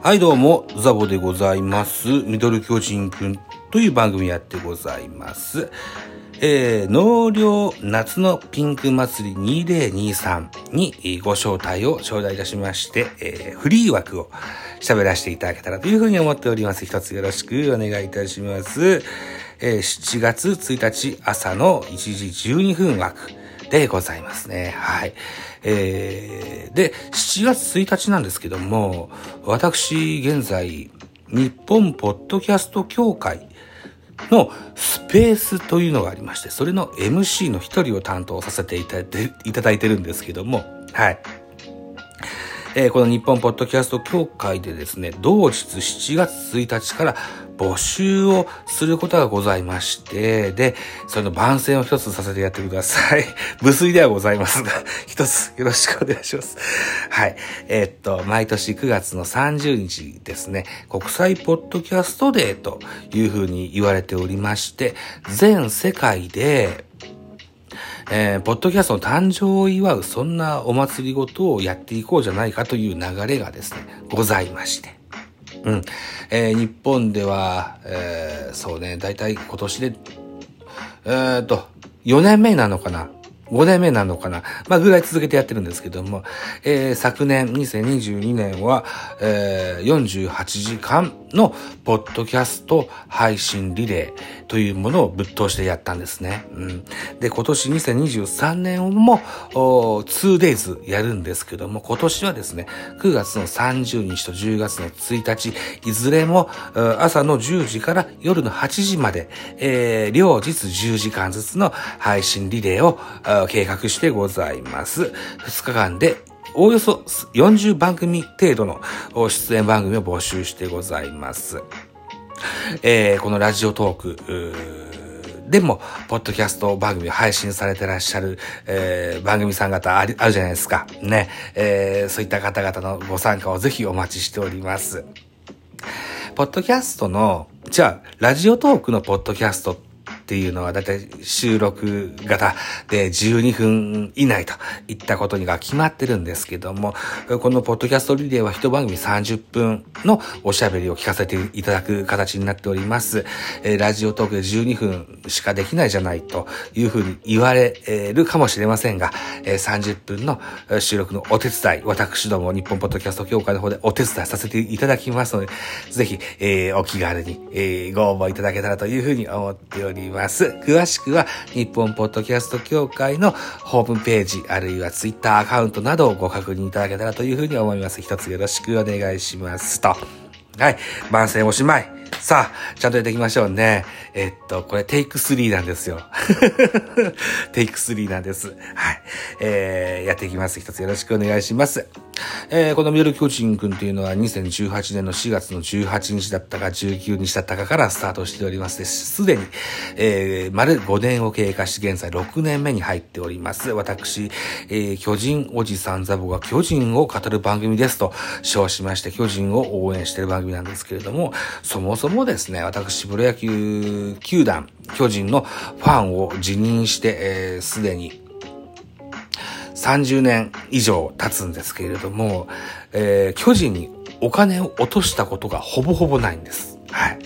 はい、どうも、ザボでございます。ミドル巨人くんという番組やってございます。えー、納涼夏のピンク祭り2023にご招待を頂戴いたしまして、えーフリー枠を喋らせていただけたらというふうに思っております。一つよろしくお願いいたします。えー7月1日朝の1時12分枠でございますね。はい。えー、で、7月1日なんですけども、私、現在、日本ポッドキャスト協会のスペースというのがありまして、それの MC の一人を担当させていただいていただいてるんですけども、はい。えーこの日本ポッドキャスト協会でですね、同日7月1日から募集をすることがございまして、で、その番宣を一つさせてやってください。無粋ではございますが、一つよろしくお願いします。はい。えーっと、毎年9月の30日ですね、国際ポッドキャストデーというふうに言われておりまして、全世界で、えーポッドキャストの誕生を祝う、そんなお祭りごとをやっていこうじゃないかという流れがですね、ございまして。うん。えー日本では、えーそうね、だいたい今年で、えーっと、4年目なのかな ?5 年目なのかなまあ、ぐらい続けてやってるんですけども、えー昨年、2022年は、えー48時間のポッドキャスト配信リレーというものをぶっ通してやったんですね。うん。で、今年2023年も、お 2days やるんですけども、今年はですね、9月の30日と10月の1日、いずれも、朝の10時から夜の8時まで、えー両日10時間ずつの配信リレーを計画してございます。2日間でおおよそ40番組程度の出演番組を募集してございます。えーこのラジオトーク、ーでも、ポッドキャスト番組を配信されてらっしゃる、えー番組さん方ありあるじゃないですか。ね。えーそういった方々のご参加をぜひお待ちしております。ポッドキャストの、じゃあ、ラジオトークのポッドキャストってっていうのはだいたい収録型で12分以内といったことにが決まってるんですけども、このポッドキャストリレーは一番組30分のおしゃべりを聞かせていただく形になっております。えーラジオトークで12分しかできないじゃないというふうに言われるかもしれませんが、えー30分の収録のお手伝い、私ども日本ポッドキャスト協会の方でお手伝いさせていただきますので、ぜひ、えーお気軽に、えーご応募いただけたらというふうに思っております。詳しくは日本ポッドキャスト協会のホームページ、あるいはツイッターアカウントなどをご確認いただけたらというふうに思います。一つよろしくお願いしますと。はい。万世おしまい。さあ、ちゃんとやっていきましょうね。えっと、これテイク3なんですよ。テイク3なんです。はい。えー、やっていきます。一つよろしくお願いします。えー、このミドル巨人くんというのは2018年の4月の18日だったか19日だったかからスタートしておりますす。すでに、えー、丸5年を経過し、現在6年目に入っております。私、えー、巨人おじさんザボが巨人を語る番組ですと称しまして、巨人を応援している番組なんですけれども、そもそもですね、私、プロ野球球団、巨人のファンを辞任して、えーすでに30年以上経つんですけれども、えー巨人にお金を落としたことがほぼほぼないんです。はい。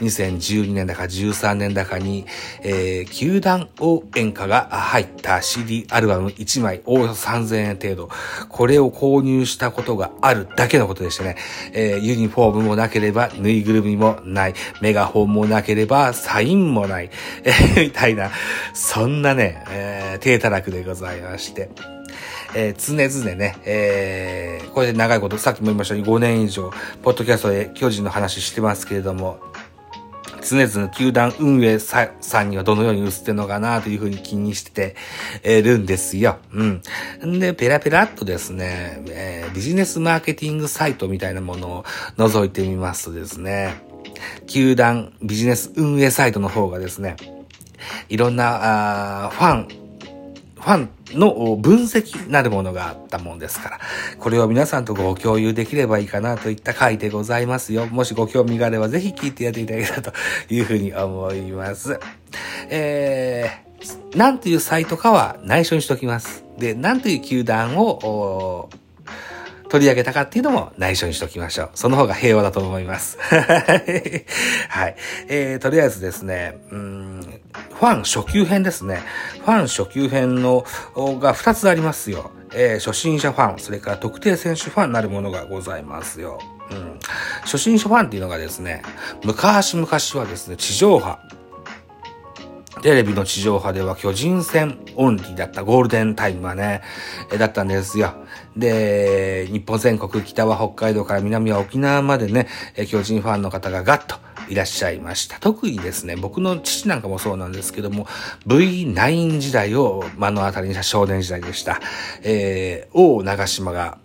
2012年だか13年だかに、えー球団応援歌が入った CD アルバム1枚、およそ3000円程度。これを購入したことがあるだけのことでしてね、えーユニフォームもなければ、ぬいぐるみもない、メガホンもなければ、サインもない、えーみたいな、そんなね、えー低たらくでございまして。えー常々ね、えーこれで長いこと、さっきも言いましたように5年以上、ポッドキャストで巨人の話してますけれども、常々球団運営さんにはどのように映ってるのかなというふうに気にしてるんですよ。うん。で、ペラペラっとですね、えービジネスマーケティングサイトみたいなものを覗いてみますとですね、球団ビジネス運営サイトの方がですね、いろんなあファン、ファンの分析なるものがあったもんですから、これを皆さんとご共有できればいいかなといった回でございますよ。もしご興味があればぜひ聞いてやっていただけたらというふうに思います。えー、なんというサイトかは内緒にしときます。で、なんという球団を、取り上げたかっていうのも内緒にしときましょう。その方が平和だと思います。はい。えー、とりあえずですね、うん、ファン初級編ですね。ファン初級編の、が2つありますよ。えー、初心者ファン、それから特定選手ファンなるものがございますよ。うん。初心者ファンっていうのがですね、昔々はですね、地上波、テレビの地上波では巨人戦オンリーだったゴールデンタイムはね、だったんですよ。で、日本全国、北は北海道から南は沖縄までね、巨人ファンの方がガッといらっしゃいました。特にですね、僕の父なんかもそうなんですけども、V9 時代を目の当たりにした少年時代でした。えー、王長島が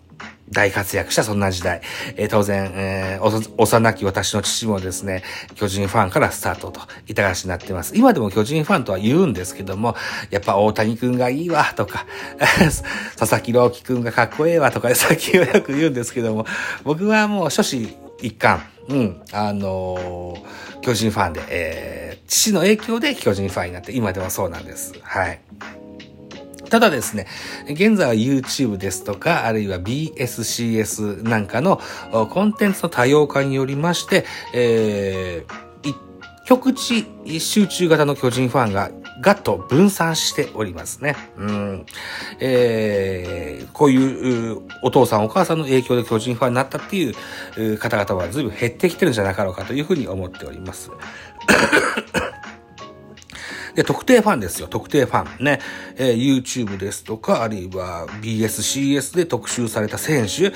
大活躍したそんな時代。えー、当然、えー、幼き私の父もですね、巨人ファンからスタートと、いたがしになってます。今でも巨人ファンとは言うんですけども、やっぱ大谷くんがいいわ、とか、佐々木朗希くんがかっこええわ、とか、さっきはよく言うんですけども、僕はもう初子一貫、うん、あのー、巨人ファンで、えー、父の影響で巨人ファンになって、今でもそうなんです。はい。ただですね、現在は YouTube ですとか、あるいは BSCS なんかのコンテンツの多様化によりまして、えー、局地集中型の巨人ファンががっと分散しておりますね。うん。えー、こういうお父さんお母さんの影響で巨人ファンになったっていう方々は随分減ってきてるんじゃなかろうかというふうに思っております。で、特定ファンですよ。特定ファン。ね。えー、YouTube ですとか、あるいは BSCS で特集された選手、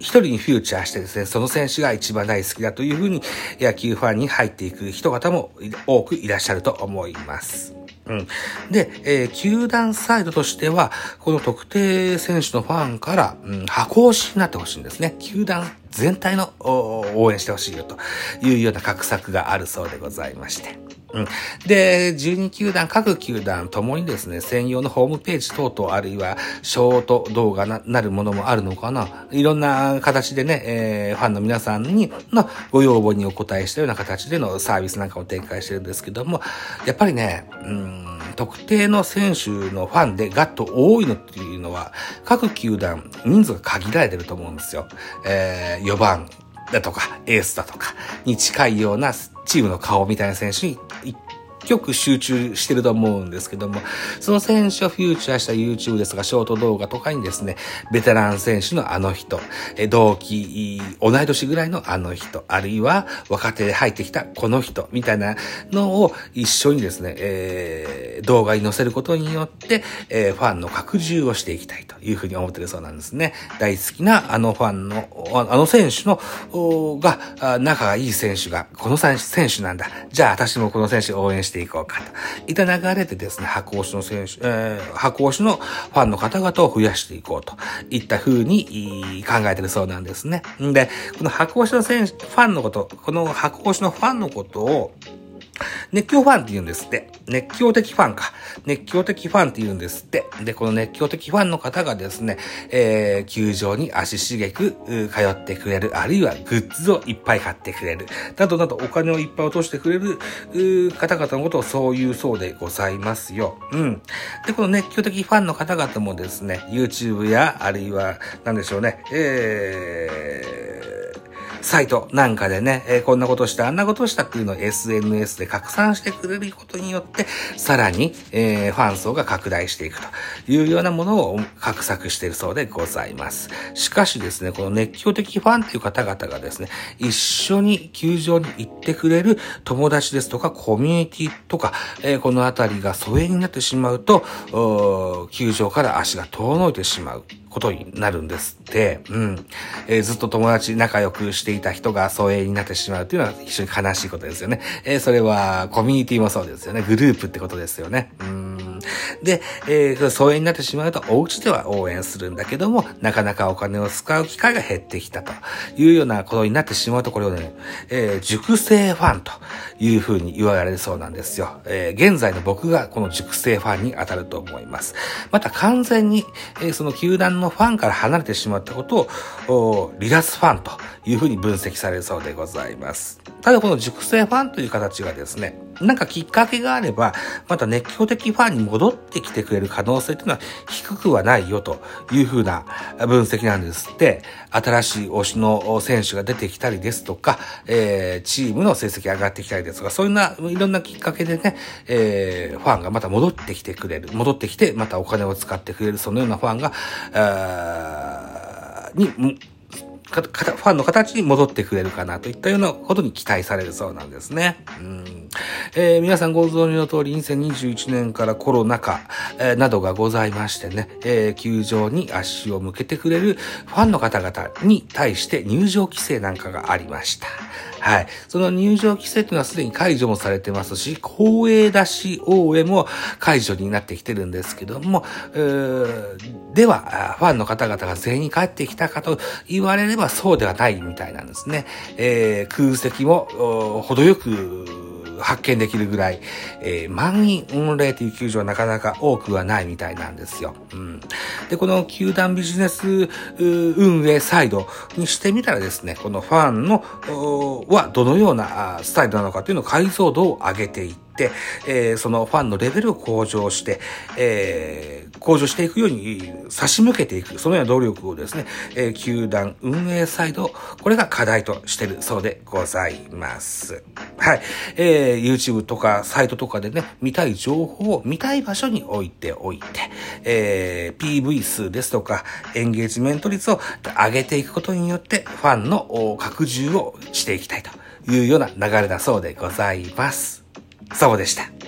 一人にフューチャーしてですね、その選手が一番大好きだというふうに野球ファンに入っていく人方も多くいらっしゃると思います。うん。で、えー、球団サイドとしては、この特定選手のファンから、うん、箱押しになってほしいんですね。球団全体の応援してほしいよというような画策があるそうでございまして。うん。で、12球団、各球団ともにですね、専用のホームページ等々、あるいはショート動画ななるものもあるのかな。いろんな形でね、えー、ファンの皆さんにのご要望にお答えしたような形でのサービスなんかを展開してるんですけども、やっぱりね、うん、特定の選手のファンでガッと多いのっていうのは、各球団人数が限られてると思うんですよ。えー、4番、だとか、エースだとかに近いようなチームの顔みたいな選手に極集中してると思うんですけども、その選手をフューチャーした YouTube ですとか、ショート動画とかにですね、ベテラン選手のあの人、同期、同い年ぐらいのあの人、あるいは若手で入ってきたこの人、みたいなのを一緒にですね、えー、動画に載せることによって、えー、ファンの拡充をしていきたいというふうに思ってるそうなんですね。大好きなあのファンの、あの選手の、が、仲がいい選手が、この選手なんだ。じゃあ私もこの選手応援してしていこうかと。いった流れでですね、箱押しの選手、えー、箱押しのファンの方々を増やしていこうといった風に考えてるそうなんですね。んで、この箱押しの選手、ファンのこと、この箱押しのファンのことを、熱狂ファンって言うんですって。熱狂的ファンか。熱狂的ファンって言うんですって。で、この熱狂的ファンの方がですね、えー、球場に足しげく通ってくれる、あるいはグッズをいっぱい買ってくれる、などなどお金をいっぱい落としてくれる方々のことをそういうそうでございますよ。うん。で、この熱狂的ファンの方々もですね、YouTube や、あるいは、なんでしょうね、えー、サイトなんかでね、えー、こんなことした、あんなことしたっていうのを SNS で拡散してくれることによって、さらに、えー、ファン層が拡大していくというようなものを画策しているそうでございます。しかしですね、この熱狂的ファンっていう方々がですね、一緒に球場に行ってくれる友達ですとかコミュニティとか、えー、このあたりが疎遠になってしまうと、球場から足が遠のいてしまう。ことになるんですって、うん。えー、ずっと友達仲良くしていた人が疎遠になってしまうっていうのは非常に悲しいことですよね。えー、それはコミュニティもそうですよね。グループってことですよね。うんで、えー、疎遠になってしまうとお家では応援するんだけども、なかなかお金を使う機会が減ってきたというようなことになってしまうと、これをね、えー、熟成ファンというふうに言われるそうなんですよ。えー、現在の僕がこの熟成ファンに当たると思います。また完全に、えー、その球団のファンから離れてしまったことを、離脱ファンというふうに分析されるそうでございます。ただこの熟成ファンという形がですね、なんかきっかけがあれば、また熱狂的ファンに戻ってきてくれる可能性っていうのは低くはないよというふうな分析なんですって、新しい推しの選手が出てきたりですとか、えー、チームの成績上がってきたりですとか、そういうな、いろんなきっかけでね、えー、ファンがまた戻ってきてくれる。戻ってきて、またお金を使ってくれる、そのようなファンが、に、ファンの形に戻ってくれるかなといったようなことに期待されるそうなんですね。うんえー、皆さんご存知の通り、2021年からコロナ禍、えー、などがございましてね、えー、球場に足を向けてくれるファンの方々に対して入場規制なんかがありました。はい。その入場規制というのはすでに解除もされてますし、公営出し応援も解除になってきてるんですけども、では、ファンの方々が全員帰ってきたかと言われればそうではないみたいなんですね。えー、空席も程よく発見できるぐらい、えー、満員御礼という球場はなかなか多くはないみたいなんですよ。うん、で、この球団ビジネス運営サイドにしてみたらですね、このファンの、はどのようなスタイルなのかというのを解像度を上げていって、えー、そのファンのレベルを向上して、えー、向上していくように差し向けていく、そのような努力をですね、えー、球団運営サイド、これが課題としてるそうでございます。はい。えー、YouTube とかサイトとかでね、見たい情報を見たい場所に置いておいて、えー、PV 数ですとか、エンゲージメント率を上げていくことによって、ファンの拡充をしていきたいというような流れだそうでございます。そうでした。